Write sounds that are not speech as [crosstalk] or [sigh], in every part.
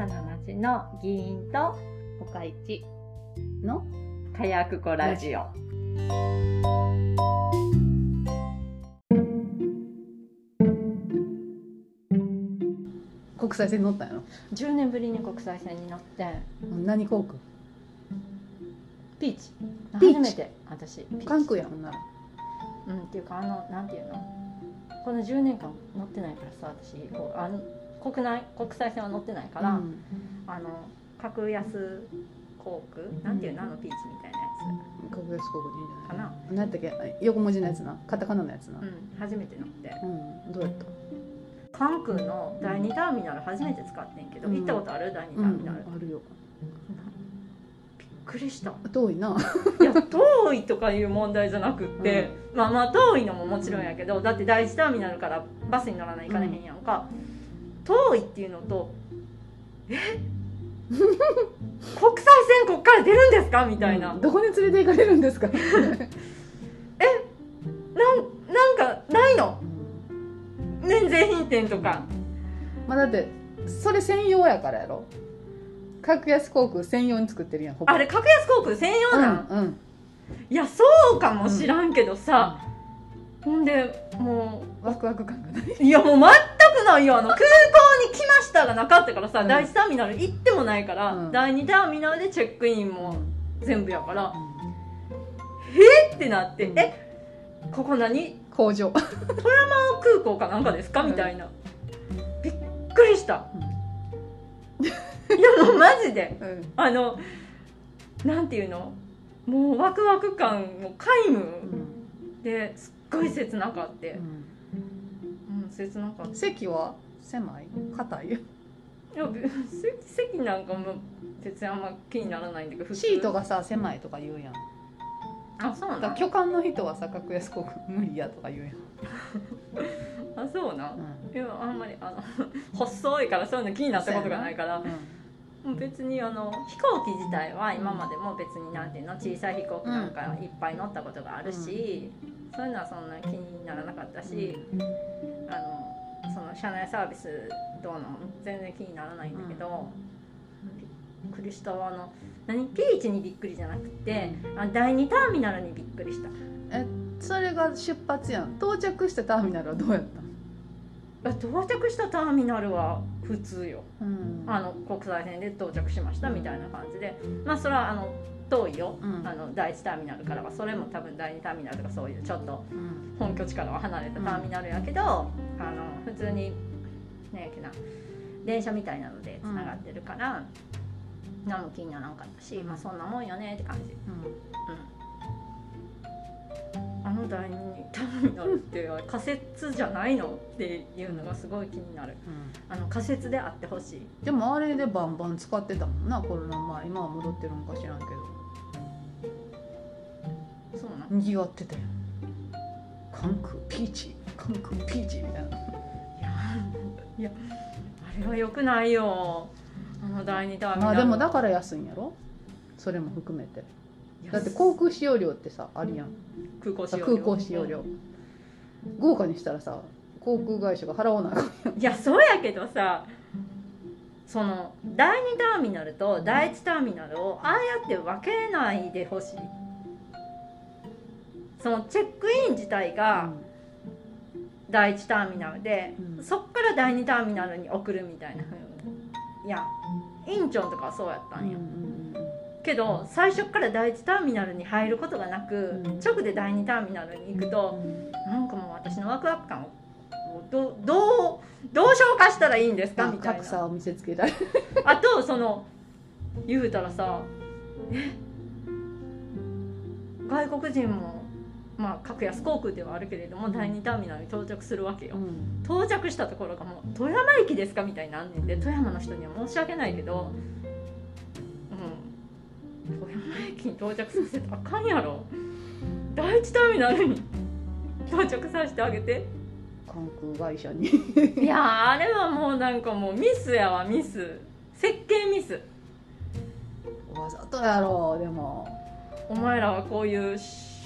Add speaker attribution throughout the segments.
Speaker 1: さな町の議員と岡市
Speaker 2: の
Speaker 1: 火薬庫ラジオ。
Speaker 2: 国際線乗ったんやろ
Speaker 1: ？10年ぶりに国際線に乗って。
Speaker 2: 何航空？
Speaker 1: ピーチ。
Speaker 2: ピーチ。
Speaker 1: 初めて私
Speaker 2: 関空やほんな。ら
Speaker 1: うんっていうかあのなんていうの？この10年間乗ってないからさ私こうあの国内国際線は乗ってないから、
Speaker 2: うん。
Speaker 1: あの格安航空なんていうのあのピーチみたいなや
Speaker 2: 格安航空でいいんじゃない？
Speaker 1: かな。
Speaker 2: 何やったっけ？横文字のやつなカタカナのやつな
Speaker 1: つ、うん、初めて乗って。
Speaker 2: うん、どうやった？
Speaker 1: 関空の第二ターミナル初めて使ってんけど、
Speaker 2: うん。
Speaker 1: 行ったことある？第二タ
Speaker 2: うん
Speaker 1: ーミナル、びっ
Speaker 2: あるよ。
Speaker 1: くりした。
Speaker 2: 遠いな。い
Speaker 1: や遠いとかいう問題じゃなくって、まあまあ遠いのももちろんやけどだって第一ターミナルからバスに乗らないかれへんやんか、遠いっていうのとえ？[laughs] 国際線こっから出るんですか？みたいな、
Speaker 2: うん。どこに連れて行かれるんですか、[laughs]
Speaker 1: なんなんかないの？免税品店とか。
Speaker 2: まあだってそれ専用やからやろ？格安航空専用に作ってるやん
Speaker 1: あれ格安航空専用なん、
Speaker 2: うんうん。
Speaker 1: いやそうかもしらんけどさ、ほんでも
Speaker 2: ワクワク感がない、
Speaker 1: ういやもう全くないよ。あの空港に来ましたがなかったからさ、
Speaker 2: うん。
Speaker 1: 第一ターミナル行ってもないから、
Speaker 2: うん。
Speaker 1: 第二ターミナルでチェックインも全部やから、え？ってなって、
Speaker 2: うん。
Speaker 1: え？ここ何？
Speaker 2: 工場、
Speaker 1: 空港かなんかですか？みたいな、びっくりした。いやもうマジで。
Speaker 2: うん。
Speaker 1: あのなんていうの？もうワクワク感も皆無ですっごい切なかって、うん、切なかった。
Speaker 2: 席は狭い？硬い？
Speaker 1: いやべ席席なんかも別にあんま気にならないんだけど
Speaker 2: シートがさ狭いとか言うやん。
Speaker 1: あそうなん？
Speaker 2: だ巨漢の人はさ格安航空無理やとか言うやん、[laughs]
Speaker 1: あそうなん？
Speaker 2: うん。
Speaker 1: いやあんまりあの [laughs] 細いからそういうの気になったことがないから。もう別にあの飛行機自体は今までも別になんていうの？小さい飛行機なんかいっぱい乗ったことがあるし、そういうのはそんな気にならなかったし、あのその車内サービスどうの全然気にならないんだけど、びっくりしたわ。あの何？ピーチにびっくりじゃなくて、あ第2ターミナルにびっくりした。
Speaker 2: それが出発やん。到着したターミナルはどうやった
Speaker 1: あ到着したターミナルは普通よ。
Speaker 2: ん。
Speaker 1: あの国際線で到着しましたみたいな感じで。まあそれはあの遠いよ、
Speaker 2: うん。
Speaker 1: あの第1ターミナルからは。それも多分第2ターミナルとかそういうちょっと
Speaker 2: うん。
Speaker 1: 本拠地からは離れたターミナルやけど、あの普通に何やっけな電車みたいなのでつながってるから、何も気にならんかったし、まあそんなもんよねって感じ、うん、あの第2ターミナルって仮設じゃないのっていうのがすごい気になる。あの仮設であってほしい。
Speaker 2: でもあれでバンバン使ってたもんなコロナ前。今は戻ってるんか知らんけど
Speaker 1: そうなん
Speaker 2: にぎわってたよ関空ピーチ？関空ピーチみたいな。い
Speaker 1: やあれは良くないよ。あの第二ターミナル
Speaker 2: まあでもだから安いんやろ？それも含めて。だって航空使用料ってさあるやん。
Speaker 1: 空港使用料。
Speaker 2: 空港使用料。豪華にしたらさ航空会社が払わない
Speaker 1: いやそうやけどさその第2ターミナルと第1ターミナルをああやって分けないでほしいそのチェックイン自体が第1ターミナルで、
Speaker 2: うん。
Speaker 1: そっから第2ターミナルに送るみたいな風にいやインチョンとかはそうやったんや、けど最初から第1ターミナルに入ることがなく、
Speaker 2: うん。
Speaker 1: 直で第2ターミナルに行くとなんかもう私のワクワク感をどどうどう消化したらいいんですか？みたいな。
Speaker 2: 格差を見せつけら。れる
Speaker 1: あとその言うたらさえ？外国人もまあ格安航空ではあるけれども第2ターミナルに到着するわけよ。到着したところがもう富山駅ですかみたいになんねんで富山の人には申し訳ないけどうん。富山駅に到着させたらあかんやろ。第1ターミナルに到着させてあげて。
Speaker 2: 航空会社に。
Speaker 1: いやーあれはもうなんかもうミスやわミス。設計ミス。
Speaker 2: わざとやろうでも。
Speaker 1: お前らはこういう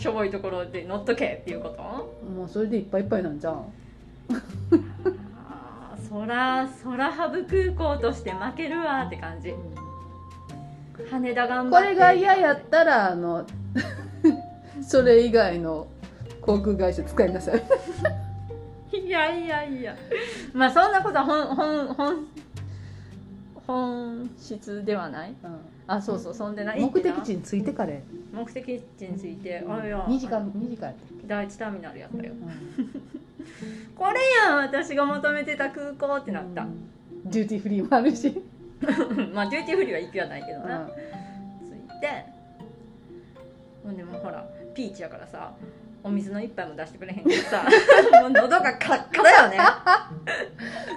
Speaker 1: しょぼいところで乗っとけっていうこと？
Speaker 2: もうそれでいっぱいいっぱいなんじゃん。
Speaker 1: あー空空ハブ空港として負けるわって感じ。羽田頑張って。
Speaker 2: これが嫌やったらあの [laughs] それ以外の航空会社使いなさい。
Speaker 1: いやいやいや。まあそんなことは本本本本質ではないあそうそうそんでな
Speaker 2: 目的地に着いてからや
Speaker 1: 目的地について。あれや。
Speaker 2: 2時間2時間やったっ
Speaker 1: 第一ターミナルやったよ。
Speaker 2: け、[laughs]
Speaker 1: これやん私が求めてた空港ってなった、
Speaker 2: duty free もあるし、[laughs]
Speaker 1: まあデューティーフリーは行くやないけどな、
Speaker 2: うん。
Speaker 1: ついて。ほんでもうほらピーチやからさお水の一杯も出してくれへんけどさ。[laughs] もう喉がカッカラよね。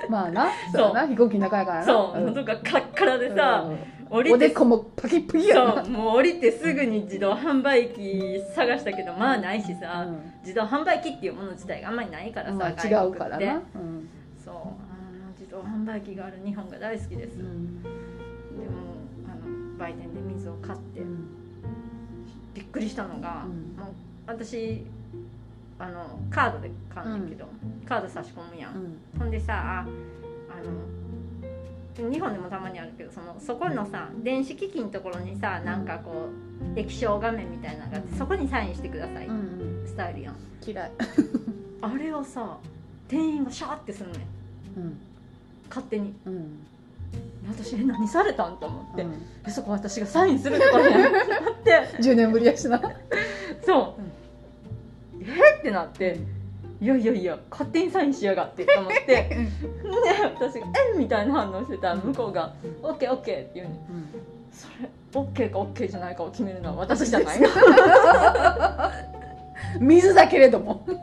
Speaker 2: まあな
Speaker 1: そう
Speaker 2: な。飛行機の中やからな。
Speaker 1: そう、
Speaker 2: ん。
Speaker 1: 喉がカッカラでさ、
Speaker 2: うん
Speaker 1: 降りて
Speaker 2: おでこもパキッパキやな。
Speaker 1: そうもう降りてすぐに自動販売機探したけどまあないしさ、
Speaker 2: うん。
Speaker 1: 自動販売機っていうもの自体があんまりないからさ、
Speaker 2: まあ
Speaker 1: 外
Speaker 2: 違うからな、うん
Speaker 1: そうあの自動販売機がある日本が大好きです、でもあの売店で水を買って、びっくりしたのが、
Speaker 2: うん。
Speaker 1: もう私あのカードで買うんだけど、カード差し込むやん、
Speaker 2: うん。
Speaker 1: ほんでさあの日本でもたまにあるけどそのそこのさ電子機器のところにさなんかこう液晶画面みたいなのがあってそこにサインしてください、
Speaker 2: うんうん。
Speaker 1: スタイルやん。
Speaker 2: 嫌い、[laughs]
Speaker 1: あれをさ店員がシャーってすんねん。
Speaker 2: うん。
Speaker 1: 勝手に。
Speaker 2: うん。
Speaker 1: 私え何されたんと思って、
Speaker 2: うん。
Speaker 1: えそこ私がサインするところやんってなって
Speaker 2: 10年ぶりやしな。[laughs]
Speaker 1: そう、え？ってなっていやいやいや勝手にサインしやがってと思って。[laughs] で私が「えみたいな反応してたら向こうが「オッケーオッケー」って言うねん。それオッケーかオッケーじゃないかを決めるのは私じゃないの。[laughs]
Speaker 2: 水だけれども。[laughs]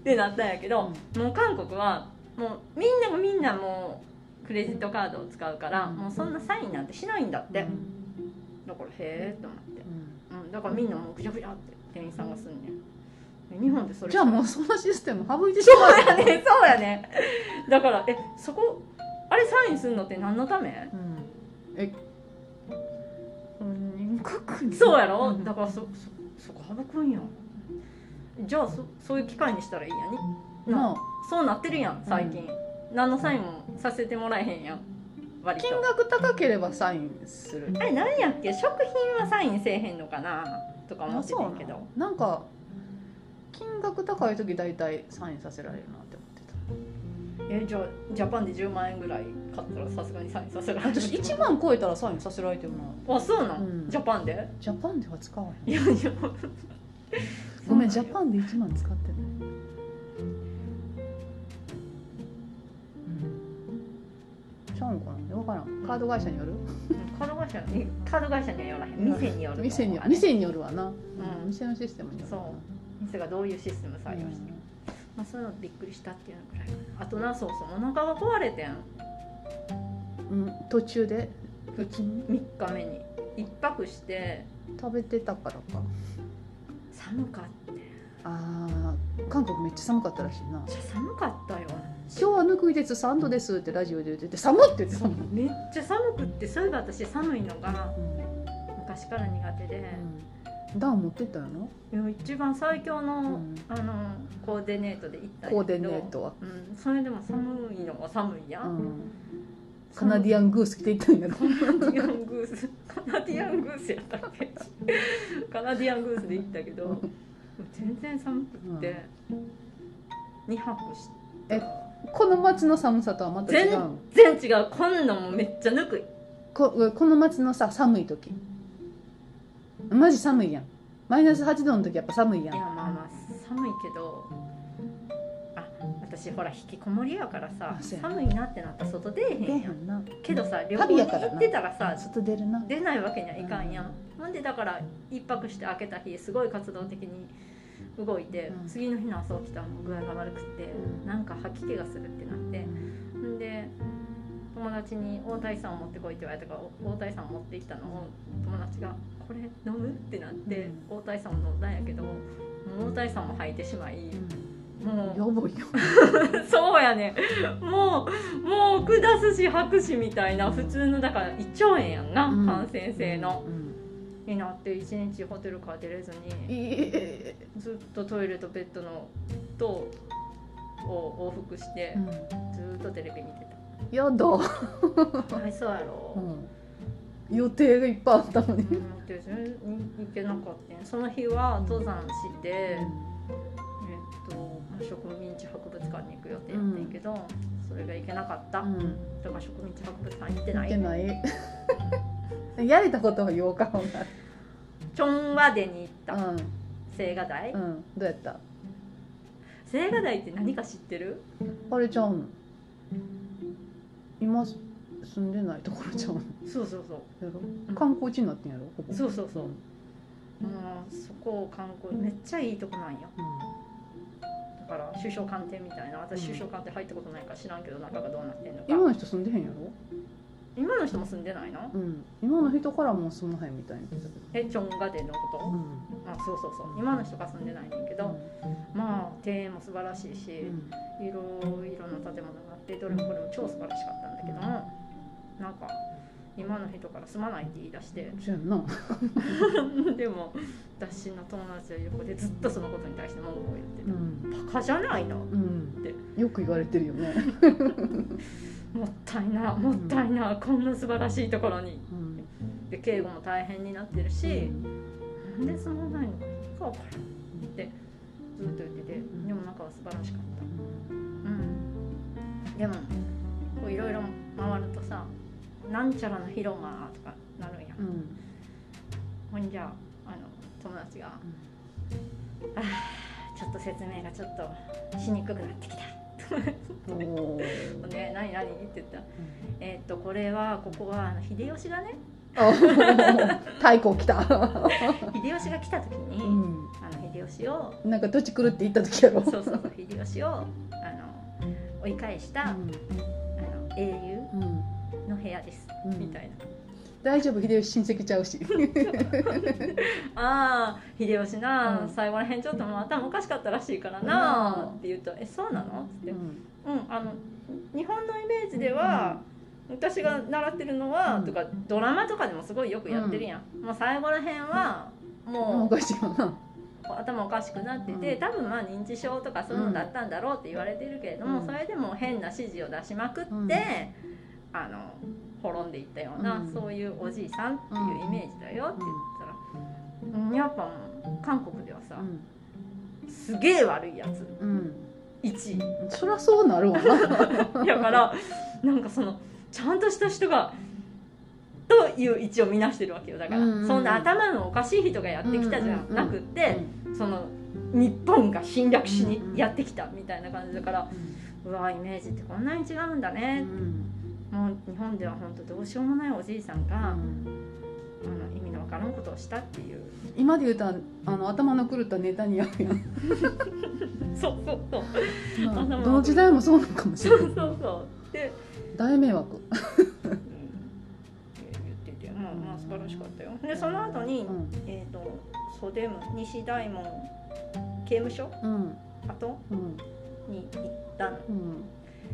Speaker 1: ってなったんやけど、もう韓国はもうみんながみんなもうクレジットカードを使うから、もうそんなサインなんてしないんだって、だからへえと思って、うん、だからみんなもうぐちゃぐちゃって店員さんがすんねん日本でそれ
Speaker 2: じゃあもうそのシステム省いてし
Speaker 1: そう
Speaker 2: まう
Speaker 1: やねそうやね。だからえそこあれサインするのって何のため？
Speaker 2: うん。え
Speaker 1: そうやろ、
Speaker 2: ん。
Speaker 1: だからそそそこ省くんや。じゃあそそういう機会にしたらいいやに
Speaker 2: なあ。
Speaker 1: そうなってるやん最近、何のサインもさせてもらえへんやん
Speaker 2: 金額高ければサインする。
Speaker 1: あれ何やっけ？食品はサインせえへんのかな？とか思って
Speaker 2: あそうな
Speaker 1: てんけど
Speaker 2: なんか金額高い時大体サインさせられるなって思って
Speaker 1: えじゃあジャパンで10万円ぐらい買ったらさすがにサインさせられる。
Speaker 2: た私1万超えたらサインさせられてるな。
Speaker 1: あそうなん、
Speaker 2: うん。
Speaker 1: ジャパンで？
Speaker 2: ジャパンでは使わへん。
Speaker 1: いやいや。
Speaker 2: ごめんジャパンで1万使ってない。うん。ちゃうんかな？分からん。カード会社による？
Speaker 1: カード会社にカード会社にはよらへん。店による
Speaker 2: 店に店によるわな、
Speaker 1: ん。
Speaker 2: 店のシステムによる
Speaker 1: そう店がどういうシステム採用してる、まあ、そういうのびっくりしたっていうのくらいあとなそうそうお腹が壊れてん
Speaker 2: うん、うん、途中で？うち。に
Speaker 1: 3日目に。一泊して
Speaker 2: 食べてたからか。
Speaker 1: 寒かってめっ
Speaker 2: あー。韓国めっちゃ寒かったらしいな。
Speaker 1: 寒かったよ。
Speaker 2: 今日はぬくい鉄3度です。ってラジオで言ってて寒っって言ってたもん、
Speaker 1: めっちゃ寒くってそういえば私寒いのが昔から苦手で、
Speaker 2: ダウン持ってったよな、
Speaker 1: いや一番最強の,、
Speaker 2: うん。
Speaker 1: あのコーディネートで行ったん
Speaker 2: コーディネートは、
Speaker 1: うん、それでも寒いのは寒いや、
Speaker 2: うん。ん、カナディアングース着ていったんやろ？
Speaker 1: カナディアングース。カナディアングースやったっけ？[laughs] カナディアングースで行ったけど全然寒くって、2泊して
Speaker 2: えこの夏の寒さとはまた違う
Speaker 1: 全然違う。今度もめっちゃぬくい。
Speaker 2: ここの夏のさ寒い時マジ寒いやん。マイナス8度の時やっぱ寒いやん。
Speaker 1: いやまあまあ寒いけどあ私ほら引きこもりやからさ
Speaker 2: あそうやな。
Speaker 1: 寒いなってなったら外出えへ
Speaker 2: 出えへ
Speaker 1: んやん
Speaker 2: んな。
Speaker 1: けどさ旅行
Speaker 2: 旅
Speaker 1: に
Speaker 2: やからな。
Speaker 1: 行ってたらさ
Speaker 2: 外出るな。
Speaker 1: 出ないわけにはいかんやん、ほんでだから一泊して開けた日すごい活動的に動いて、
Speaker 2: うん。
Speaker 1: 次の日の朝起きたらもう具合が悪くって、
Speaker 2: うん。
Speaker 1: なんか吐き気がするってなって。ん。で友達に大谷さんを持ってこいって言われたからお大谷さんを持って行ったのを友達が「これ飲む?」ってなって、大谷さんを飲んだんやけど大谷さんも吐いてしまい、もう
Speaker 2: やばいよ [laughs]
Speaker 1: そうやねもうもう下すし吐くしみたいな普通のだから胃腸炎やんな、
Speaker 2: うん。
Speaker 1: 感染性の、
Speaker 2: うん。
Speaker 1: になって一日ホテルから出れずにずっとトイレとベッドのとを往復して
Speaker 2: うん。
Speaker 1: ずーっとテレビ見て
Speaker 2: やだ、
Speaker 1: たかわいそうやろ。
Speaker 2: うん、予定がいっぱいあったのに、
Speaker 1: うん行けなかった。んその日は登山して、えっと植民地博物館に行く予定やったんやけど、それが行けなかった、
Speaker 2: うん、
Speaker 1: だから植民地博物館行ってない。
Speaker 2: いけない。[laughs] やれたことはようかもな
Speaker 1: チョンワデに行った、
Speaker 2: うん。
Speaker 1: 青瓦台、
Speaker 2: うん。どうやった？
Speaker 1: 青瓦台って何か知ってる？
Speaker 2: あれちゃうの？今住んでないところちゃうの？
Speaker 1: そうそうそう。
Speaker 2: 観光地になってんやろ？ここ。
Speaker 1: そうそうそう。もうそこを観光めっちゃいいとこなんよ。だから首相官邸みたいな。私
Speaker 2: うん
Speaker 1: 首相官邸入ったことないから知らんけど中がどうなってんのか。
Speaker 2: 今の人住んでへんやろ？
Speaker 1: 今の人も住んでないの？
Speaker 2: うん。今の人からもう住まへんみたいに言ってたけ
Speaker 1: えチョンガデのこと、
Speaker 2: ど
Speaker 1: あそうそうそう。今の人が住んでないねんけど、まあ庭園も素晴らしいし、
Speaker 2: うん。
Speaker 1: いろいろな建物があってどれもこれも超素晴らしかったんだけどもなんか今の人から住まないって言い出して。[laughs] でも私の友達は横でずっとそのことに対して文句を言って
Speaker 2: うん。
Speaker 1: た「バカじゃないの?」
Speaker 2: うん。
Speaker 1: で
Speaker 2: よく言われてるよね。[laughs]
Speaker 1: もったいなもったいな、こんな素晴らしいところに。
Speaker 2: うん。
Speaker 1: で敬語も大変になってるしなんで住まないのかか分からんってずっと言っててでも中は素晴らしかった。うんでもこういろいろ回るとさなんちゃらの広間とかなるん。や
Speaker 2: うん。
Speaker 1: ほんじゃあの友達が「あーちょっと説明がちょっとしにくくなってきた」
Speaker 2: おー。[laughs]
Speaker 1: ね何何？って言ったらえーっとこれはここはあの秀吉がね
Speaker 2: あ太鼓来た。[laughs]
Speaker 1: 秀吉が来た時に、
Speaker 2: うん。
Speaker 1: あの秀吉を
Speaker 2: なんか土地来るって言った時やろ。
Speaker 1: そうそうそう秀吉を追い返した、あの英雄
Speaker 2: うん。うん
Speaker 1: の部屋です、
Speaker 2: うん。
Speaker 1: みたいな。
Speaker 2: 大丈夫秀吉親戚ちゃうし。[laughs]
Speaker 1: ああ秀吉な、
Speaker 2: うん。
Speaker 1: 最後らへんちょっともう頭おかしかったらしいからな、
Speaker 2: うん。
Speaker 1: って言うと「えそうなの?」って。
Speaker 2: う
Speaker 1: 言って「うんあの日本のイメージでは、私が習ってるのは、
Speaker 2: うん。
Speaker 1: とかドラマとかでもすごいよくやってるやん、もう最後らへんは
Speaker 2: お
Speaker 1: もう
Speaker 2: かしいかな
Speaker 1: 頭おかしくなってて、
Speaker 2: うん。
Speaker 1: 多分まあ認知症とかそういうのだったんだろうって言われてるけれども、
Speaker 2: うん。
Speaker 1: それでも変な指示を出しまくって、
Speaker 2: うん。
Speaker 1: あの滅んでいったような、
Speaker 2: うん。
Speaker 1: そういうおじいさんっていうイメージだよって言ったら、うん。やっぱ韓国ではさ、すげえ悪いやつ。
Speaker 2: うん。うん
Speaker 1: 1位。
Speaker 2: そりゃそうなるわな。[laughs]
Speaker 1: だからなんかそのちゃんとした人がという位置を見なしてるわけよだから、
Speaker 2: うんうんうん。
Speaker 1: そんな頭のおかしい人がやってきたじゃ
Speaker 2: うんうんうん
Speaker 1: なくって、その日本が侵略しにやってきたみたいな感じだから、うわイメージってこんなに違うんだ
Speaker 2: う
Speaker 1: ね、
Speaker 2: ん。
Speaker 1: もう日本では本当どうしようもないおじいさんが、
Speaker 2: うん
Speaker 1: あの意味のわからんことをしたっていう。
Speaker 2: 今で言うとあの頭の狂ったネタに合うやん。[laughs]
Speaker 1: そうそうそう。
Speaker 2: まあどの時代もそうなのかもし
Speaker 1: そう
Speaker 2: れない。
Speaker 1: そうそう。で、
Speaker 2: 大迷惑
Speaker 1: 素晴らしかったよ。でその後に、
Speaker 2: うん。
Speaker 1: えー、と袖門西大門刑務所？
Speaker 2: うん。
Speaker 1: 後？
Speaker 2: うん。
Speaker 1: に行ったの。
Speaker 2: うん。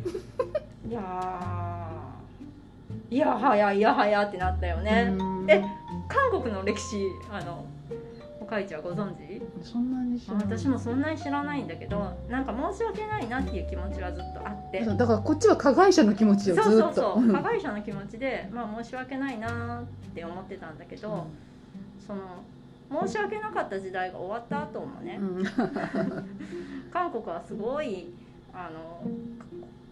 Speaker 2: [laughs]
Speaker 1: いやー。いやはやいやはやってなったよね、
Speaker 2: うん。
Speaker 1: え韓国の歴史あのおかいちはご存知？
Speaker 2: そんなに知らない。
Speaker 1: 私もそんなに知らないんだけどなんか申し訳ないなっていう気持ちはずっとあって。
Speaker 2: だからこっちは加害者の気持ちよ
Speaker 1: そう
Speaker 2: ずっと。
Speaker 1: そうそう加害者の気持ちで、まあ、申し訳ないなって思ってたんだけど、その申し訳なかった時代が終わった後もね、
Speaker 2: うん。[laughs]
Speaker 1: 韓国はすごいあの、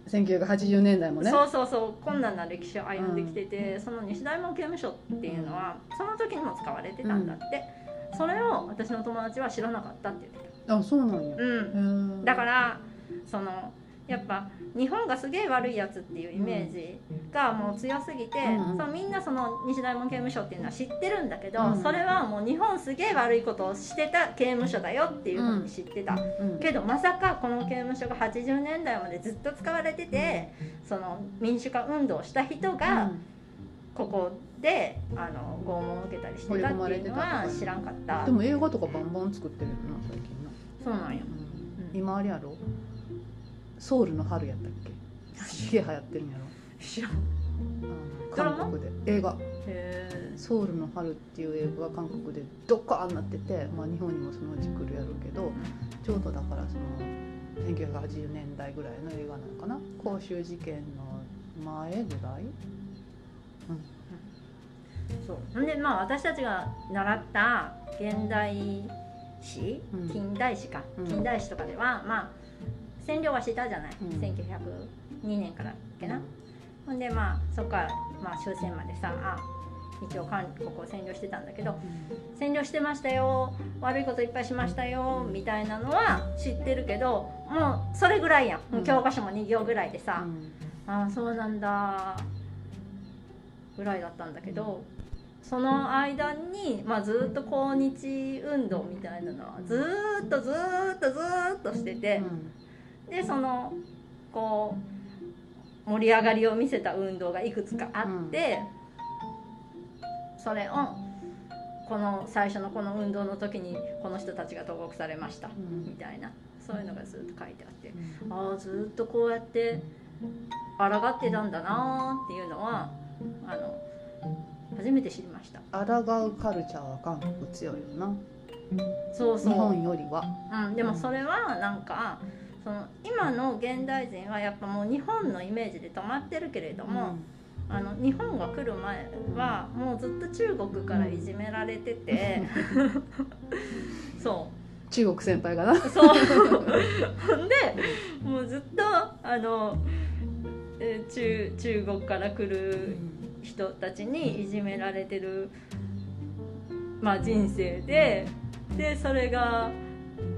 Speaker 2: 1980年代もね。
Speaker 1: そうそうそう困難な歴史を歩んできてて、その西大門刑務所っていうのはその時にも使われてたんだって、それを私の友達は知らなかったって言って
Speaker 2: あそうなんや。
Speaker 1: た、うん、だからそのやっぱ日本がすげえ悪いやつっていうイメージがもう強すぎて、
Speaker 2: うんうん。
Speaker 1: そのみんなその西大門刑務所っていうのは知ってるんだけど、
Speaker 2: うん。
Speaker 1: それはもう日本すげえ悪いことをしてた刑務所だよっていうふうに知ってた、
Speaker 2: うん
Speaker 1: けどまさかこの刑務所が80年代までずっと使われててその民主化運動をした人がここであの拷問を受けたりしてたっていうのは知らんかった。
Speaker 2: でも映画とかバンバン作ってるよな最近な、
Speaker 1: そうなんや
Speaker 2: うん。今あれやろ？ソウルの春やったっけ？すげえ流行ってるんやろ。
Speaker 1: 知らん。
Speaker 2: 韓国で。映画。
Speaker 1: へ「
Speaker 2: ソウルの春」っていう映画が韓国でドッカーンなってて、まあ、日本にもそのうち来るやろうけどちょうどだからその1980年代ぐらいの映画なのかな公衆事件の前ぐらい
Speaker 1: そう。ほんでまあ私たちが習った現代史、
Speaker 2: うん。
Speaker 1: 近代史か、
Speaker 2: うん。
Speaker 1: 近代史とかではまあ占領はしたじゃない、
Speaker 2: うん。
Speaker 1: 1902年からだっけな、ほんでまあそこから、まあ、終戦までさあ一応韓国を占領してたんだけど占領してましたよ悪いこといっぱいしましたよみたいなのは知ってるけどもうそれぐらいやん、
Speaker 2: うん。
Speaker 1: 教科書も2行ぐらいでさ、
Speaker 2: うん。
Speaker 1: ああそうなんだぐらいだったんだけどその間に、まあ、ずっと抗日運動みたいなのはずーっとずーっとずーっとしててでそのこう盛り上がりを見せた運動がいくつかあって、それをこの最初のこの運動の時にこの人たちが投獄されました
Speaker 2: うん。
Speaker 1: みたいなそういうのがずっと書いてあって。ああずっとこうやって抗ってたんだなーっていうのはあの初めて知りました。
Speaker 2: 抗うカルチャーは韓国強いよな。
Speaker 1: そうそう。
Speaker 2: 日本よりは。
Speaker 1: うん、でもそれはなんかその今の現代人はやっぱもう日本のイメージで止まってるけれども、あの日本が来る前はもうずっと中国からいじめられてて。[laughs] そう。
Speaker 2: 中国先輩がな。
Speaker 1: そう。[laughs] でもうずっとあのえー中中国から来る人たちにいじめられてる、まあ、人生ででそれが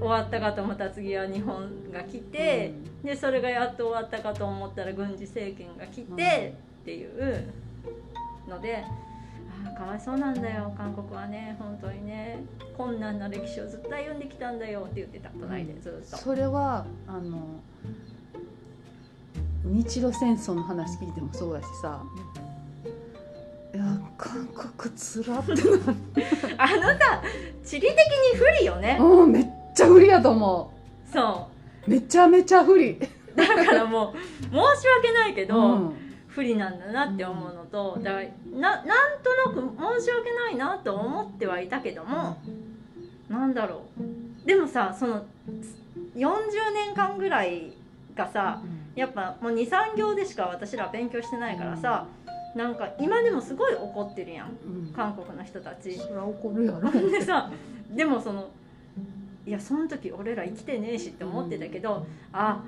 Speaker 1: 終わったかと思ったら次は日本が来て、でそれがやっと終わったかと思ったら軍事政権が来て、っていうので。あーかわいそうなんだよ韓国はね本当にね困難な歴史をずっと歩んできたんだよって言ってた隣でずっと、
Speaker 2: それはあの日露戦争の話聞いてもそうだしさいや韓国つらって [laughs]
Speaker 1: あのさ地理的に不利よね。
Speaker 2: なうんめっちゃ不利やと思
Speaker 1: そう。
Speaker 2: めちゃめちゃ不利。
Speaker 1: うだからもう申し訳ないけど、
Speaker 2: うん。
Speaker 1: 不利なんだなって思うのとだからななんとなく申し訳ないなと思ってはいたけどもなんだろう。でもさその40年間ぐらいがさやっぱもう23行でしか私ら勉強してないからさなんか今でもすごい怒ってるやん。
Speaker 2: うん。
Speaker 1: 韓国の人たち。
Speaker 2: そりゃ怒るやろ。
Speaker 1: でさでもそのいやその時俺ら生きてねえしって思ってたけど、あ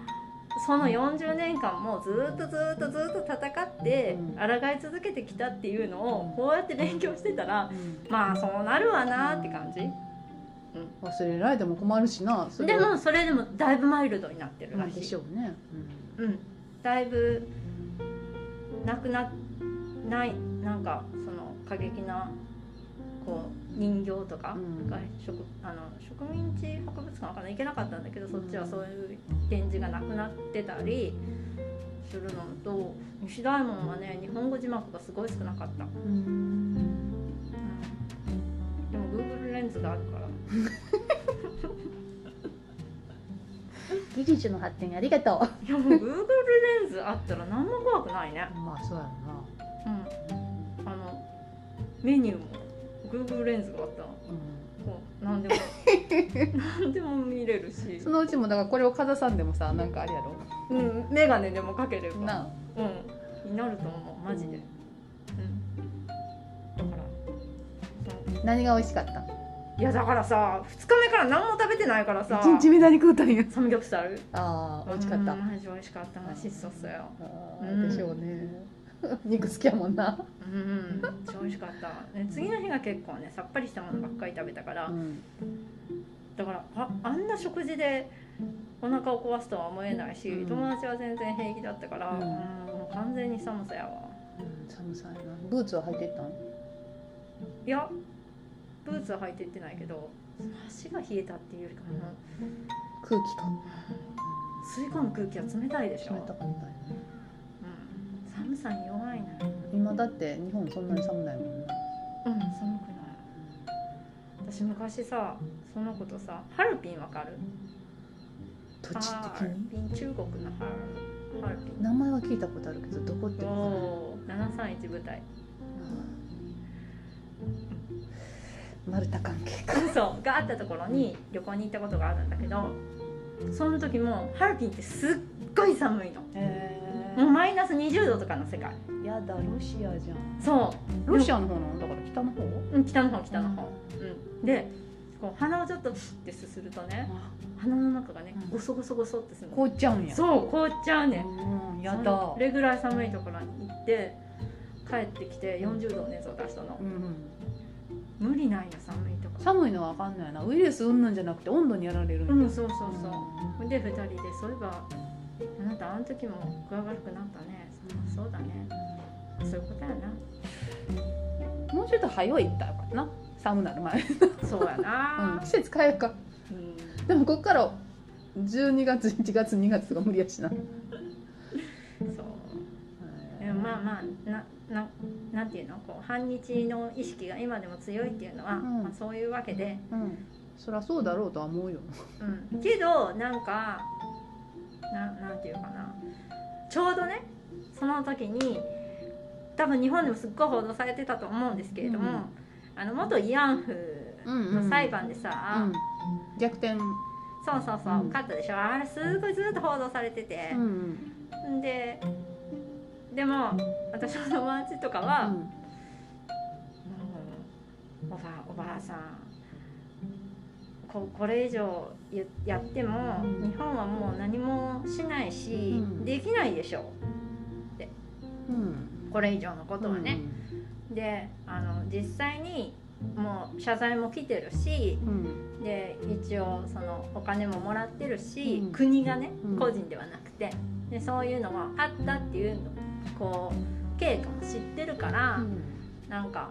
Speaker 1: その40年間もずっとずっとずっと戦って
Speaker 2: うん。
Speaker 1: 抗い続けてきたっていうのをこうやって勉強してたら
Speaker 2: うん。
Speaker 1: まあそうなるわなって感じ。
Speaker 2: 忘れられても困るしなそれ
Speaker 1: で
Speaker 2: は
Speaker 1: もそれでもだいぶマイルドになってるらしい。
Speaker 2: でしょうね、
Speaker 1: うん。だいぶなくなないなんかその過激なこう人形とか
Speaker 2: うん。
Speaker 1: が植あの植民地博物館かな行けなかったんだけどそっちはそういう展示がなくなってたりするのと西大門はね日本語字幕がすごい少なかった、
Speaker 2: うん。うん。
Speaker 1: でも Google レンズがあるから。[laughs]
Speaker 2: 技術の発展ありがと
Speaker 1: いやもう Google レンズあったら何も怖くないね。
Speaker 2: うまあそうやろ
Speaker 1: うん。あのメニューも Google レンズがあったこう何でも。[laughs] 何でも見れるし。
Speaker 2: そのうちもだからこれをかざさんでもさなんかあれやろ？
Speaker 1: うん。眼鏡でもかければ。
Speaker 2: な
Speaker 1: うん。になると思う。マジで。うん。だから
Speaker 2: 何が美味しかった？
Speaker 1: いやだからさ2日目から何も食べてないからさ。
Speaker 2: 一日目何食うたんや？
Speaker 1: サムギョプサル
Speaker 2: ああ美味しかった。
Speaker 1: うんマジ美味しかったな。質素っすよ。
Speaker 2: あ
Speaker 1: うん
Speaker 2: ーでしょうね [laughs] 肉好きやもんな、
Speaker 1: うん美味しかった、ね、次の日が結構ねさっぱりしたものばっかり食べたから、
Speaker 2: うん。
Speaker 1: だからああんな食事でお腹を壊すとは思えないし、
Speaker 2: うん。
Speaker 1: 友達は全然平気だったから、
Speaker 2: う
Speaker 1: うんんもう完全に寒さやわ。
Speaker 2: うん寒さやな。ブーツは履いてったん？
Speaker 1: いやブーツは履いてってないけど足が冷えたっていうよりかも、
Speaker 2: 空気か
Speaker 1: 吸い込む空気は冷たいでしょ、
Speaker 2: 冷たかったよね。
Speaker 1: うん、寒さに弱いな。
Speaker 2: 今だって日本そんなに寒ないもんな。
Speaker 1: うん寒くない。私昔さそのことさハルピンわかる？
Speaker 2: 土地
Speaker 1: ハ
Speaker 2: 的に
Speaker 1: 中国のハルハルピン。
Speaker 2: 名前は聞いたことあるけどどこって
Speaker 1: お
Speaker 2: わからない
Speaker 1: お731部隊。
Speaker 2: マルタ関係か。
Speaker 1: そうがあったところに旅行に行ったことがあるんだけどその時もハルキンってすっごい寒いの。
Speaker 2: へ
Speaker 1: もうマイナス20度とかの世界。
Speaker 2: えやだロシアじゃん。
Speaker 1: そ
Speaker 2: ロシアの方なのだから北の方？
Speaker 1: ううん北の方北の方、うん、でこう鼻をちょっとってすするとね鼻の中がね
Speaker 2: うん。
Speaker 1: ゴソゴソゴソってするの。
Speaker 2: 凍っちゃうんや。
Speaker 1: そう凍っちゃうねん。
Speaker 2: うんやだ。
Speaker 1: それぐらい寒いところに行って帰ってきて40度の熱を出したの。
Speaker 2: うん
Speaker 1: 無理ないよ寒いとこ
Speaker 2: 寒いのは分かんないな。ウイルスうんぬんじゃなくて温度にやられるんや
Speaker 1: うんそうそうそう。で2人でそういえばあなたあの時も具合悪くなったね。そうだね。そういうことやな。
Speaker 2: もうちょっと早いったらよかったな。寒なる前、
Speaker 1: そうや [laughs]
Speaker 2: うん、
Speaker 1: な
Speaker 2: 季節変えようか。
Speaker 1: うん。
Speaker 2: でもこっから12月1月2月とか無理やしな。
Speaker 1: そう。でもまあまあなななんていうの？こう反日の意識が今でも強いっていうのは、
Speaker 2: うん。
Speaker 1: まあ、そういうわけで、
Speaker 2: うん。そりゃそうだろうとは思うよ。
Speaker 1: うん、けどなんかななんていうかな。ちょうどねその時に多分日本でもすっごい報道されてたと思うんですけれども、
Speaker 2: うん。
Speaker 1: あの元慰安婦の裁判でさ、
Speaker 2: うん。逆転。
Speaker 1: そうそうそう、
Speaker 2: うん。
Speaker 1: 勝ったでしょ。あれすごいずっと報道されてて。
Speaker 2: う、ん
Speaker 1: ん、ででも私の友達とかは、もうおばおばあさんここれ以上ややっても日本はもう何もしないし、
Speaker 2: うん。
Speaker 1: できないでしょ。
Speaker 2: うん。
Speaker 1: これ以上のことはね、であの実際にもう謝罪も来てるし
Speaker 2: うん。
Speaker 1: で一応そのお金ももらってるし、
Speaker 2: うん。
Speaker 1: 国がね
Speaker 2: うん。
Speaker 1: 個人ではなくて。でそういうのがあったっていうのこう経過も知ってるから、
Speaker 2: うん。
Speaker 1: なんか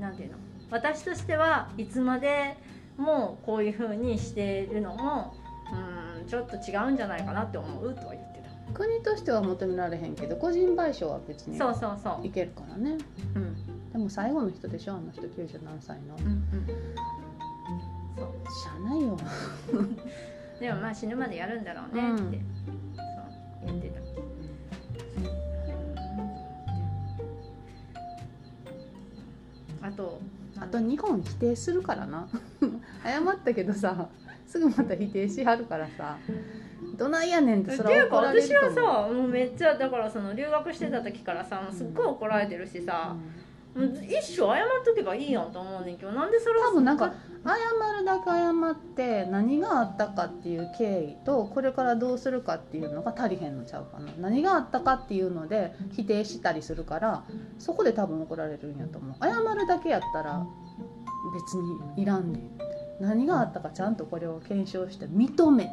Speaker 1: なんていうの？私としてはいつまでもこういう風にしてるのもうんちょっと違うんじゃないかなって思うとは言って
Speaker 2: 国としては求められへんけど個人賠償は別に
Speaker 1: たそうそうそう。
Speaker 2: いけるからね。
Speaker 1: うん。
Speaker 2: でも最後の人でしょあの人90何歳の。
Speaker 1: うんうん。そう。
Speaker 2: しゃあないよ。[laughs]
Speaker 1: でもまあ死ぬまでやるんだろうねって、
Speaker 2: うん。
Speaker 1: そう言ってた。あと
Speaker 2: あと日本否定するからな。謝ったけどさすぐまた否定しはるからさどないやねんってそれは怒られる
Speaker 1: 私は
Speaker 2: と思う。
Speaker 1: さもうめっちゃだからその留学してた時からさすっごい怒られてるしさ、もう一生謝っとけばいいやんと思うねんけどなんでそれを
Speaker 2: 多分なんか謝るだけ謝って何があったかっていう経緯とこれからどうするかっていうのが足りへんのちゃうかな。何があったかっていうので否定したりするからそこで多分怒られるんやと思う。謝るだけやったら別にいらんねん。何があったかちゃんとこれを検証して認めて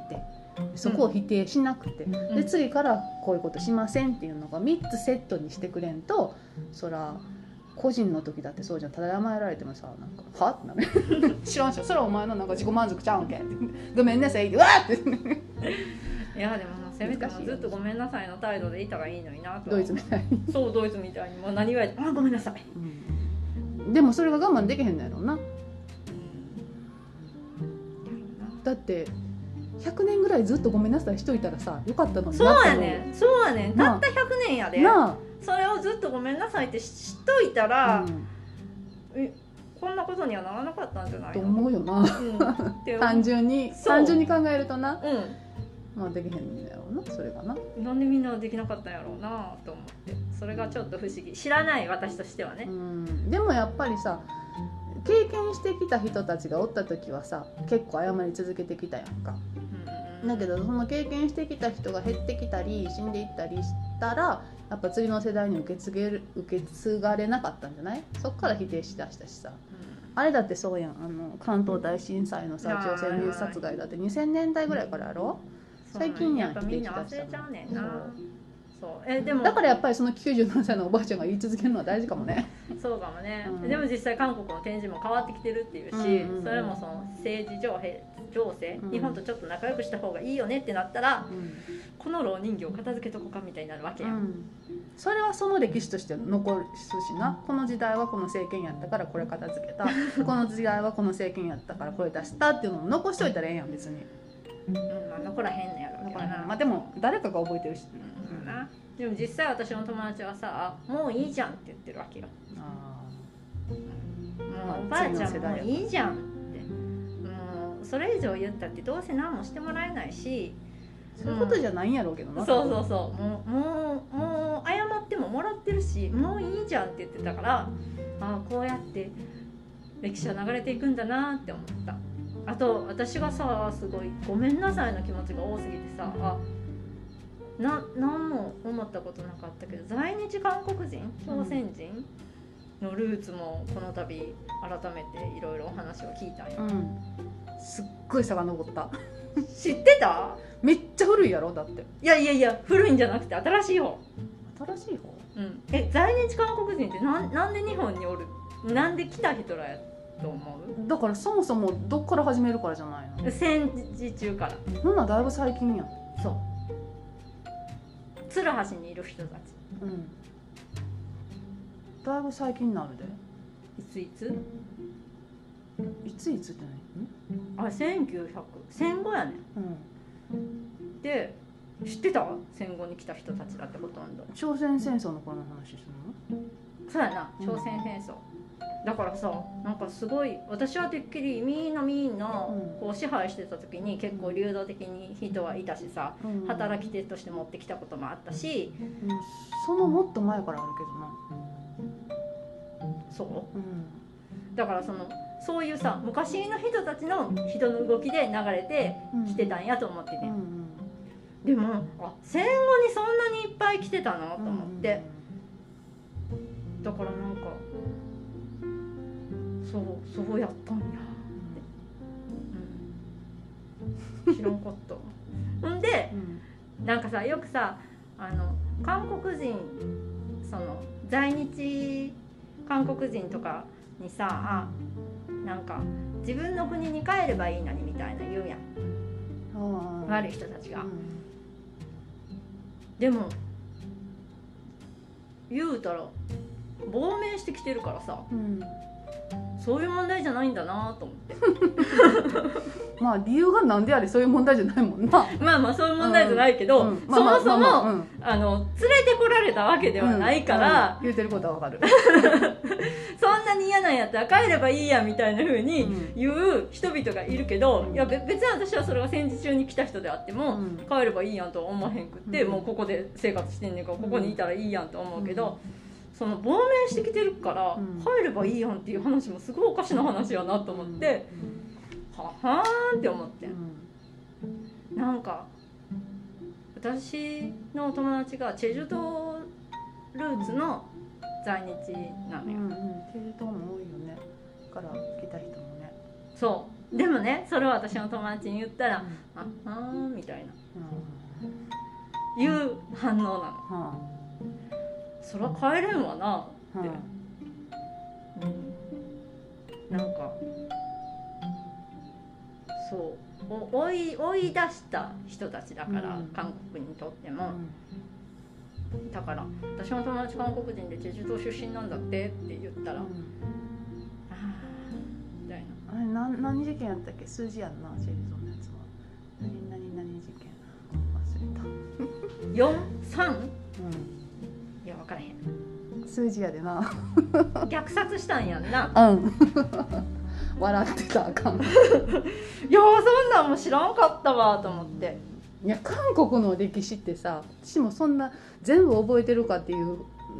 Speaker 2: そこを否定しなくて、
Speaker 1: うん。
Speaker 2: で次からこういうことしませんっていうのが3つセットにしてくれんとそら個人の時だってそうじゃん。ただ甘えられてもさなんか「は?」ってなる知らんしそれはお前のなんか自己満足ちゃうんけ。っ [laughs] てごめんなさいわーって。[laughs]
Speaker 1: いやでもせめてずっとごめんなさいの態度でいたらいいのになと
Speaker 2: ドイツみたいに、
Speaker 1: そうドイツみたいに。もう何言われてもあごめんなさい。
Speaker 2: でもそれが我慢できへんのやろうなだって100年ぐらいずっとごめんなさいしといたらさよかったのに
Speaker 1: そう
Speaker 2: なって思う。
Speaker 1: やねん。そうやねん。たった100年やで。
Speaker 2: な
Speaker 1: それをずっとごめんなさいってしっといた
Speaker 2: あ、
Speaker 1: ら、
Speaker 2: うん。
Speaker 1: えこんなことにはならなかったんじゃない
Speaker 2: と
Speaker 1: の
Speaker 2: 思うよな。
Speaker 1: うん。
Speaker 2: 単純に単純に考えるとな。
Speaker 1: う
Speaker 2: まあできへんのやろうなそれがな。ん
Speaker 1: なんでみんなできなかったんやろうなと思って。それがちょっと不思議。知らない私としてはね。
Speaker 2: うん。でもやっぱりさ経験してきた人たちがおった時はさ結構謝り続けてきたやんか。
Speaker 1: うん。
Speaker 2: だけどその経験してきた人が減ってきたり死んでいったりしたらやっぱ次の世代に受け継げる受け継がれなかったんじゃない？そっから否定しだしたしさ。あれだってそうやん。あの関東大震災のさ
Speaker 1: はい
Speaker 2: 朝鮮流殺害だって2000年代ぐらいからやろ？最近やん
Speaker 1: やっぱみんな忘れちゃうねんな。
Speaker 2: そう。
Speaker 1: えでも。
Speaker 2: だからやっぱりその97歳のおばあちゃんが言い続けるのは大事かもね。
Speaker 1: そうかもね、
Speaker 2: うん。
Speaker 1: でも実際韓国の展示も変わってきてるっていうし、
Speaker 2: うんうんうん。
Speaker 1: それもその政治情勢情勢、
Speaker 2: うん。
Speaker 1: 日本とちょっと仲良くした方がいいよねってなったら
Speaker 2: うん。
Speaker 1: この老人形を片付けとこうかみたいになるわけや、ん、
Speaker 2: それはその歴史として残るしな。この時代はこの政権やったからこれ片付けた。[laughs] この時代はこの政権やったからこれ出したっていうのを残しといたらええやん別に。
Speaker 1: うんまあ、残らへんのやろう
Speaker 2: だから
Speaker 1: けどな、
Speaker 2: まあでも誰かが覚えてるし、
Speaker 1: うん。なでも実際私の友達はさ「もういいじゃん」って言ってるわけよ。
Speaker 2: ああ
Speaker 1: うおばあちゃんもいいじゃんそれ以上言ったってどうせ何もしてもらえないし
Speaker 2: そういうことじゃないんやろうけどな、
Speaker 1: そうそうそう。もうもうもう謝ってももらってるしもういいじゃんって言ってたからああこうやって歴史は流れていくんだなって思った。あと私がさすごいごめんなさいの気持ちが多すぎてさあな何も思ったことなかったけど在日韓国人朝鮮人のルーツもこの度改めていろいろお話を聞いたんよ、
Speaker 2: うんすっごい遡った。
Speaker 1: 知ってた？
Speaker 2: めっちゃ古いやろ？だって。
Speaker 1: いやいやいや古いんじゃなくて新しい方。
Speaker 2: 新しい方？
Speaker 1: うん、え在日韓国人ってなんなんで日本におる？なんで来た人らやと思
Speaker 2: だからそもそもどっから始めるからじゃないの？
Speaker 1: う戦時中から。
Speaker 2: なんなんだいぶ最近やん。
Speaker 1: そう。鶴橋にいる人たち。
Speaker 2: うん。だいぶ最近になるで。
Speaker 1: いついつ？
Speaker 2: いついつって
Speaker 1: あ1900戦後やね。
Speaker 2: 何うん。
Speaker 1: んで知ってた？戦後に来た人たちだってほとんど
Speaker 2: 朝鮮戦争の頃の話するの？
Speaker 1: そうやな。朝鮮戦争、だからさなんかすごい私はてっきりみんなみん。こう支配してた時に結構流動的に人はいたしさ
Speaker 2: うん。
Speaker 1: 働き手として持ってきたこともあったし。
Speaker 2: うん。そのもっと前からあるけどな。
Speaker 1: そう？
Speaker 2: うん。
Speaker 1: だからそのそういうさ昔の人たちの人の動きで流れてきてたんやと思ってて、
Speaker 2: うん
Speaker 1: でもあ戦後にそんなにいっぱい来てたのと
Speaker 2: うん
Speaker 1: 思って、だからなんかそうそうやったんやうん。知らんかった。[laughs] ほんで
Speaker 2: うん。
Speaker 1: なんかさよくさあの韓国人その在日韓国人とかにさあなんか自分の国に帰ればいいのにみたいな言うやん。悪い人たちが、
Speaker 2: うん。
Speaker 1: でも言うたら亡命してきてるからさ。
Speaker 2: うん。
Speaker 1: そういう問題じゃないんだなと思って。[laughs]
Speaker 2: まあ理由がなんであれそういう問題じゃないもんな。[laughs]
Speaker 1: まあまあそういう問題じゃないけど、
Speaker 2: うん。
Speaker 1: そもそも、
Speaker 2: まあ
Speaker 1: の連れてこられたわけではないから、
Speaker 2: うん。言うてることはわかる。
Speaker 1: そ [laughs] んなに嫌なんやったら帰ればいいやみたいな風に
Speaker 2: うん。
Speaker 1: 言う人々がいるけど、いやべ別に私はそれが戦時中に来た人であっても、
Speaker 2: うん
Speaker 1: 帰ればいいやんとは思わへんくって、
Speaker 2: うん。
Speaker 1: もうここで生活してんねんからここにいたらいいやんと思うけど、その亡命してきてるから、
Speaker 2: うん。
Speaker 1: 帰ればいいやんっていう話もすごいおかしな話やなと思って、ははーんって思って。
Speaker 2: うん。
Speaker 1: なんか私の友達がチェジュ島ルーツの在日なのよ、
Speaker 2: うんうん。チェジュ島も多いよね。から来た人もね。
Speaker 1: そう。でもねそれを私の友達に言ったら
Speaker 2: うん「
Speaker 1: ああー」みたいな。
Speaker 2: うん。
Speaker 1: いう反応なの。
Speaker 2: は
Speaker 1: そりゃ帰れんわなって、うん、なんかそう。お追い追い出した人たちだから、
Speaker 2: うん。
Speaker 1: 韓国にとっても、
Speaker 2: あ
Speaker 1: だから私の友達韓国人でチェジュ島出身なんだってって言ったら、あ
Speaker 2: うん。
Speaker 1: あみたいな。
Speaker 2: あれ何何事件やったっけ？数字やんなチェジュ島のやつは。何何何事件忘れた。
Speaker 1: 43いや分からへん
Speaker 2: うん。数字やでな。
Speaker 1: 虐殺したんやんな。
Speaker 2: うん。笑ってたらあかん。[laughs]
Speaker 1: いやそんなんも知らんかったわと思って
Speaker 2: いや韓国の歴史ってさ私もそんな全部覚えてるかっていう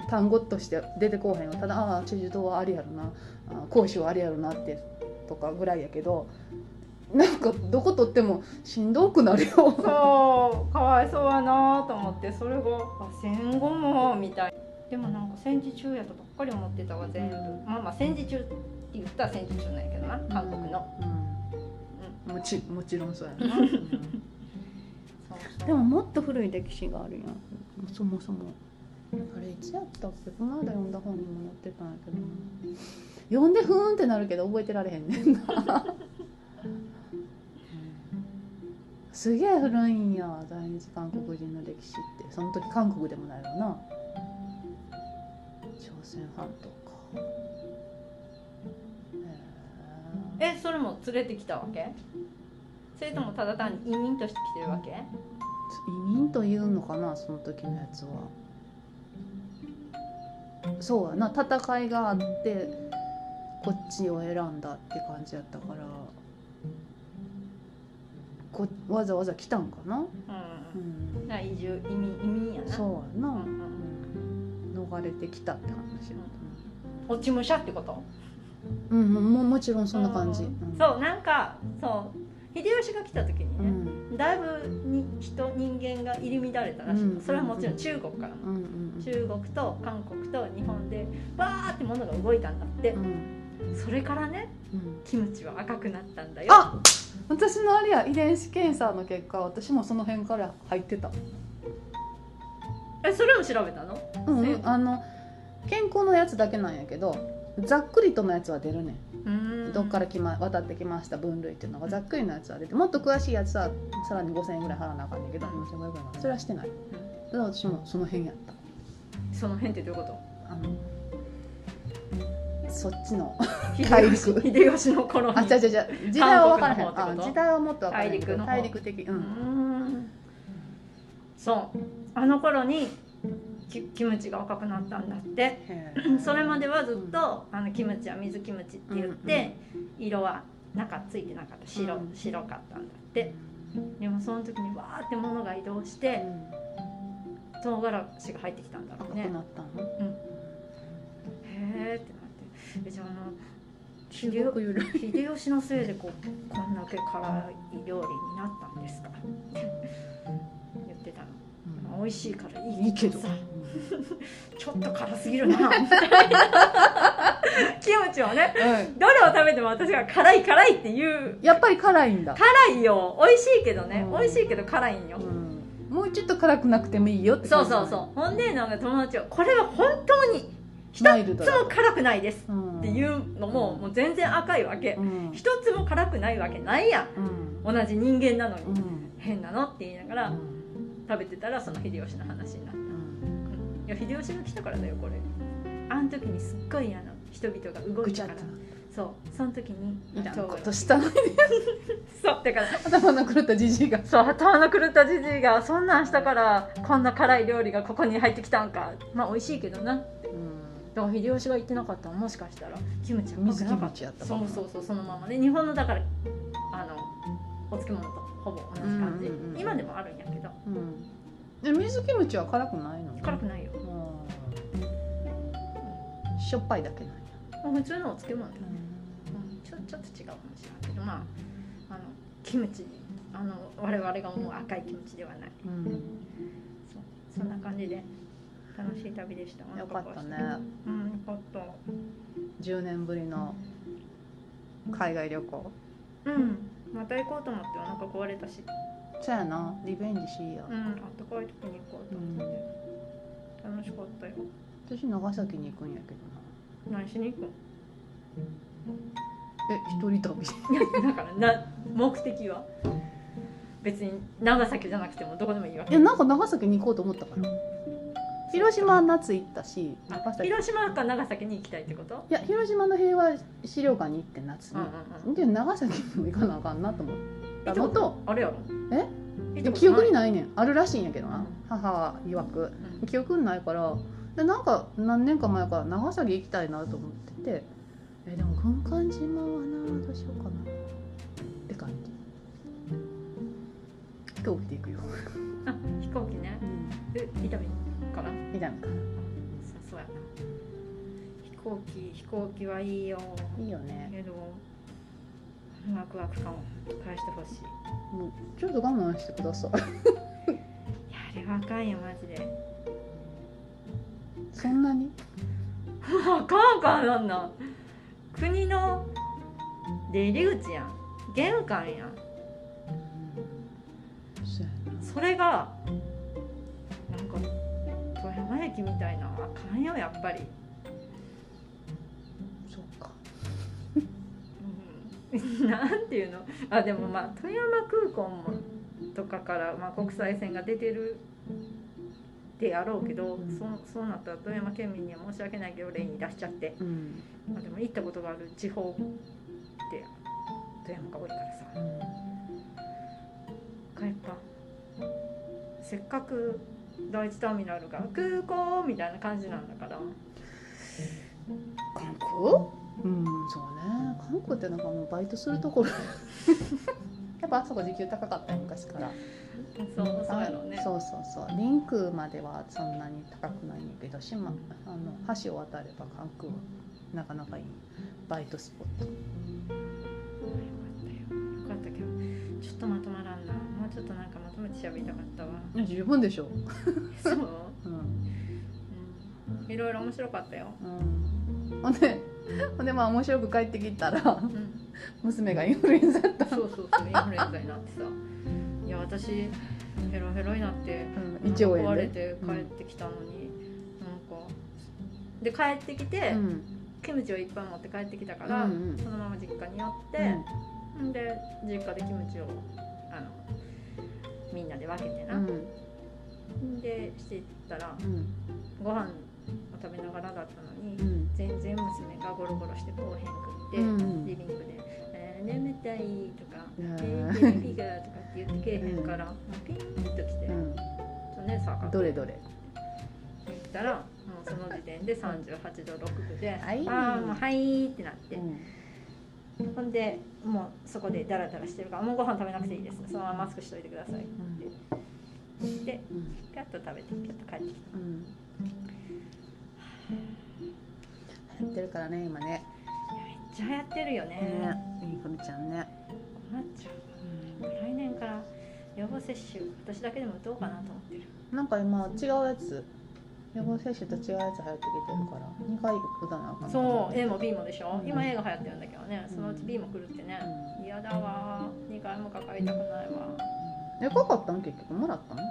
Speaker 2: 単語として出てこうへんよ。ただああチェジュ島はあれやろな。あ広州はあれやろなってとかぐらいやけどなんかどこ取ってもしんどくなるよ。
Speaker 1: そうかわいそうやなと思ってそれがあ戦後もみたい。でもなんか戦時中やとばっかり思ってたわ全部。まあまあ戦時中って言ったら戦時中なんやけどな韓国の、
Speaker 2: うん、もちもちろんそうやな、
Speaker 1: そ [laughs] うそう
Speaker 2: でももっと古い歴史があるやん。そもそも。あれいつやったっけこの間読んだ本にも載ってたんやけど。な読んでふーんってなるけど覚えてられへんねんな。すげえ古いんや在日韓国人の歴史って。その時韓国でもないわな。朝鮮半島か。へえ
Speaker 1: えそれも連れてきたわけ？それともただ単に移民として来てるわけ？
Speaker 2: 移民というのかなその時のやつは。そうやな戦いがあってこっちを選んだって感じやったから。こわざわざ来たんかな、
Speaker 1: う
Speaker 2: うん。ん、
Speaker 1: だから移住移民移民やな。
Speaker 2: そうやな、
Speaker 1: うんうん
Speaker 2: うん。逃れてきたって話や
Speaker 1: 落ち武者ってこと？
Speaker 2: うん、うん、ももちろんそんな感じ、
Speaker 1: うん。
Speaker 2: うん。
Speaker 1: そうなんかそう秀吉が来た時に
Speaker 2: う
Speaker 1: ね、
Speaker 2: ん。
Speaker 1: だいぶに人人間が入り乱れたらしいの、
Speaker 2: うん。
Speaker 1: それはもちろん中国から。中国と韓国と日本でバーって物が動いたんだって、
Speaker 2: うん。
Speaker 1: それからね
Speaker 2: うん。
Speaker 1: キムチは赤くなったんだよ。
Speaker 2: あ私のあれや遺伝子検査の結果私もその辺から入ってた。
Speaker 1: えそれも調べたの？
Speaker 2: うん、うん、あの健康のやつだけなんやけどざっくりとのやつは出るねんどっから来ま渡ってきました分類っていうのがざっくりのやつは出てもっと詳しいやつはさらに5000円ぐらい払わなあかんねんけど4500円ぐらいそれはしてない。だから私もその辺やった。
Speaker 1: その辺ってどういうこ
Speaker 2: あのそっちの
Speaker 1: と
Speaker 2: 大陸。
Speaker 1: 秀吉の頃に。
Speaker 2: あ違う違う時代は分からへん。あ時代はもっと分からへん
Speaker 1: 大陸の方。
Speaker 2: 大陸的。う
Speaker 1: ん。そう。あの頃にキキムチが赤くなったんだって。それまではずっと、あのキムチは水キムチって言って、色は中ついてなかった白,、
Speaker 2: うん。
Speaker 1: 白かったんだって。でもその時にわーって物が移動し
Speaker 2: う
Speaker 1: て
Speaker 2: ん。
Speaker 1: 唐辛子が入ってきたんだろうね。
Speaker 2: なったの？
Speaker 1: へえってなって。えじゃああの
Speaker 2: 中国由来
Speaker 1: 秀吉のせいでこうこんだけ辛い料理になったんですか？って言ってたの、まあ美味しいからいい
Speaker 2: いいけど。
Speaker 1: さ [laughs] ちょっと辛すぎるな。みたいなキムチをね
Speaker 2: うん。
Speaker 1: どれを食べても私が辛い辛いって言う。
Speaker 2: やっぱり辛いんだ、
Speaker 1: 辛いよ。美味しいけどね、
Speaker 2: うん。
Speaker 1: 美味しいけど辛いんよ、
Speaker 2: うん、もうちょっと辛くなくてもいいよって
Speaker 1: そうそうそう。ほんでなんか友達はこれは本当に一つも辛くないです
Speaker 2: うん。
Speaker 1: っていうのももう全然赤いわけ。
Speaker 2: うん。
Speaker 1: 一つも辛くないわけないやん。
Speaker 2: うん。
Speaker 1: 同じ人間なのに。
Speaker 2: うん。
Speaker 1: 変なのって言いながら食べてたらその秀吉の話になった。
Speaker 2: うん
Speaker 1: いや秀吉が来たからだよこれ。あの時にすっごいあの人々が動いたから。
Speaker 2: ぐちゃっと
Speaker 1: そう。その時に
Speaker 2: ことしたのに。
Speaker 1: そう。だから。
Speaker 2: 頭の狂ったじじいが。
Speaker 1: そう頭の狂ったじじいがそんなんしたからこんな辛い料理がここに入ってきたんか。まあ美味しいけどな。ってだから秀吉が言ってなかったらもしかしたら。キムチは
Speaker 2: 水キ
Speaker 1: くなかった
Speaker 2: チやった
Speaker 1: そうそうそうそのままね。日本のだからあのお漬物とほぼ同じ感じ、
Speaker 2: うんうんうん。
Speaker 1: 今でもあるんやけど。
Speaker 2: うんで水キムチは辛くないの
Speaker 1: 辛くないよ。
Speaker 2: うん。しょっぱいだけなんや。
Speaker 1: もう普通のお漬物だよね、うん、ちょちょっと違うかもしれないけどまああのキムチあの我々が思う赤いキムチではない。
Speaker 2: うん。
Speaker 1: そう。そんな感じで楽しい旅でした。
Speaker 2: よかったね。
Speaker 1: うんよかった。
Speaker 2: 10年ぶりの海外旅行。
Speaker 1: うん。また行こうと思ってお腹壊れたし
Speaker 2: そやな。リベンジしいや。
Speaker 1: うん。あったかいとこに行こうと思って、楽しかったよ。
Speaker 2: 私長崎に行くんやけどな。
Speaker 1: 何しに行くの
Speaker 2: え一人旅。
Speaker 1: いやだからな目的は？別に長崎じゃなくてもどこでもいいわけ。
Speaker 2: いやなんか長崎に行こうと思ったから。広島は夏行ったし
Speaker 1: 広島か長崎に行きたいってこと？
Speaker 2: や広島の平和資料館に行って夏
Speaker 1: うん
Speaker 2: に
Speaker 1: うんうん。
Speaker 2: で長崎にも行かなあかんなと思ったのと
Speaker 1: あれやろ？
Speaker 2: え？記憶にないねんあるらしいんやけどな、
Speaker 1: うん。
Speaker 2: 母曰く。
Speaker 1: うん。
Speaker 2: 記憶にないから。でなんか何年か前から長崎行きたいなと思ってて。えでも軍艦島はなどうしようかな。って感じ。飛行機で行くよ、
Speaker 1: あ飛行機ね。
Speaker 2: うん、
Speaker 1: え伊丹から？
Speaker 2: みたいな
Speaker 1: そうやな。飛行機飛行機はいいよ。
Speaker 2: じいいよね。
Speaker 1: けどワクワク感を返してほしい。
Speaker 2: もうちょっと我慢してください。
Speaker 1: いやあれ若いよマジで。
Speaker 2: そんなに？[laughs]
Speaker 1: あかんかんなんなん国の出入り口やん。玄関やん。
Speaker 2: そ
Speaker 1: れがなんか富山駅みたいなのあかんよやっぱり、[laughs]
Speaker 2: な
Speaker 1: んていうの？あでもまあ富山空港もとかから、まあ、国際線が出てるであろうけど、
Speaker 2: うん。
Speaker 1: そうそうなったら富山県民には申し訳ないけど例に出しちゃって、
Speaker 2: うん、
Speaker 1: まあ、でも行ったことがある地方って富山が多いからさ。帰った。せっかく第一ターミナルが空港みたいな感じなんだから。
Speaker 2: 観光うん。そうね。観光ってなんかもうバイトするところ。[laughs] やっぱあそこ時給高かったよ昔から。
Speaker 1: そうそうやろうね。
Speaker 2: そうそうそう。リンクまではそんなに高くないんだけど島あの橋を渡れば関空はなかなかいいバイトスポット。
Speaker 1: よかったけど。ちょっとまとまらんなもうちょっとなんかまとめて喋りたかったわ [laughs]
Speaker 2: 十分でしょ。
Speaker 1: そう、
Speaker 2: うん、
Speaker 1: うん、いろいろ面白かったよ、
Speaker 2: うん、ほんでほんでまあ面白く帰ってきたら
Speaker 1: うん、
Speaker 2: 娘がインフルエンザだった、
Speaker 1: そうそうそうインフルエンザになってさ。いや私ヘロヘロになって
Speaker 2: うん、
Speaker 1: 壊れて帰ってきたのに、なんかで帰ってきて、
Speaker 2: うん。
Speaker 1: キムチをいっぱい持って帰ってきたから、
Speaker 2: うんうん。
Speaker 1: そのまま実家に寄って、ん、で実家でキムチをあのみんなで分けてな、
Speaker 2: うん
Speaker 1: ん、でしていったら
Speaker 2: うん。
Speaker 1: ご飯を食べながらだったのに、
Speaker 2: うん。
Speaker 1: 全然娘がゴロゴロしてこうへんくって、
Speaker 2: うん。
Speaker 1: リビングで「えー眠たい」とか「
Speaker 2: うん
Speaker 1: えー、テレビが」とかって言ってけえへんから、ピンときて「
Speaker 2: うん
Speaker 1: とねさあ
Speaker 2: どれどれ
Speaker 1: 言ったらもうその時点で38度6分で「
Speaker 2: はい
Speaker 1: ああもうはい」ってなって、
Speaker 2: うん
Speaker 1: ほんでもうそこでダラダラしてるからもうご飯食べなくていいですそのままマスクしといてくださいって言って
Speaker 2: うん
Speaker 1: ピャッと食べてピャッと帰ってきた
Speaker 2: うん流行ってるからね今ね。
Speaker 1: いやめっちゃ流行ってるよね。
Speaker 2: ねインフルちゃんね。
Speaker 1: 困っちゃう。わ来年から予防接種。私だけでも打とうかなと思ってる。
Speaker 2: なんか今違うやつ。予防接種と違うやつ流行ってきてるから。2回打たなあかん
Speaker 1: そう A
Speaker 2: も
Speaker 1: も B もでしょ、
Speaker 2: うん。
Speaker 1: 今 A が流行ってるんだけどね。そのうち B も来るってね。嫌、だわ。2回もかかりたくないわ。
Speaker 2: えかかったん？結局もらったの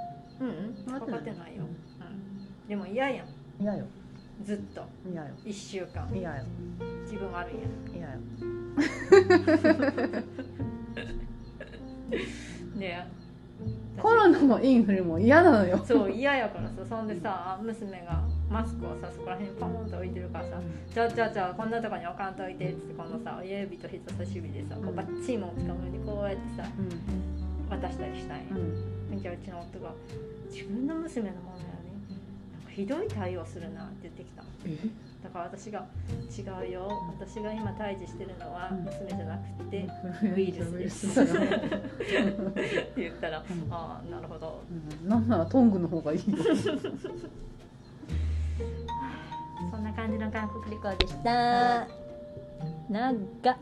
Speaker 1: うんうん。かかってないよ、うん、でも嫌やん。
Speaker 2: 嫌よ
Speaker 1: ずっと。
Speaker 2: 嫌よ。
Speaker 1: 1週間。
Speaker 2: 嫌よ。
Speaker 1: 自分悪いやん。
Speaker 2: 嫌よ。[laughs]
Speaker 1: で
Speaker 2: コロナもインフルも嫌なのよ。
Speaker 1: そう嫌やからさ。そんでさ娘がマスクをさそこら辺にポンと置いてるからさ「じゃあじゃあじゃあこんなとこに置かんといて」っつってこのさ親指と人差し指でさこうバッチリもんつかむようにこうやってさ
Speaker 2: うん。
Speaker 1: 渡したりしたんや。
Speaker 2: うん。
Speaker 1: じゃあうちの夫が「自分の娘のものやひどい対応するな」って言ってきた。
Speaker 2: え
Speaker 1: だから私が「違うよ。私が今退治してるのは
Speaker 2: うん。
Speaker 1: 娘じゃなくて」
Speaker 2: ウ
Speaker 1: ウイルスです。
Speaker 2: だから
Speaker 1: って言ったら「
Speaker 2: ん。
Speaker 1: ああなるほど。
Speaker 2: うん。なんならトングの方がいいよ。[laughs]
Speaker 1: そんな感じの韓国旅行でした。長っ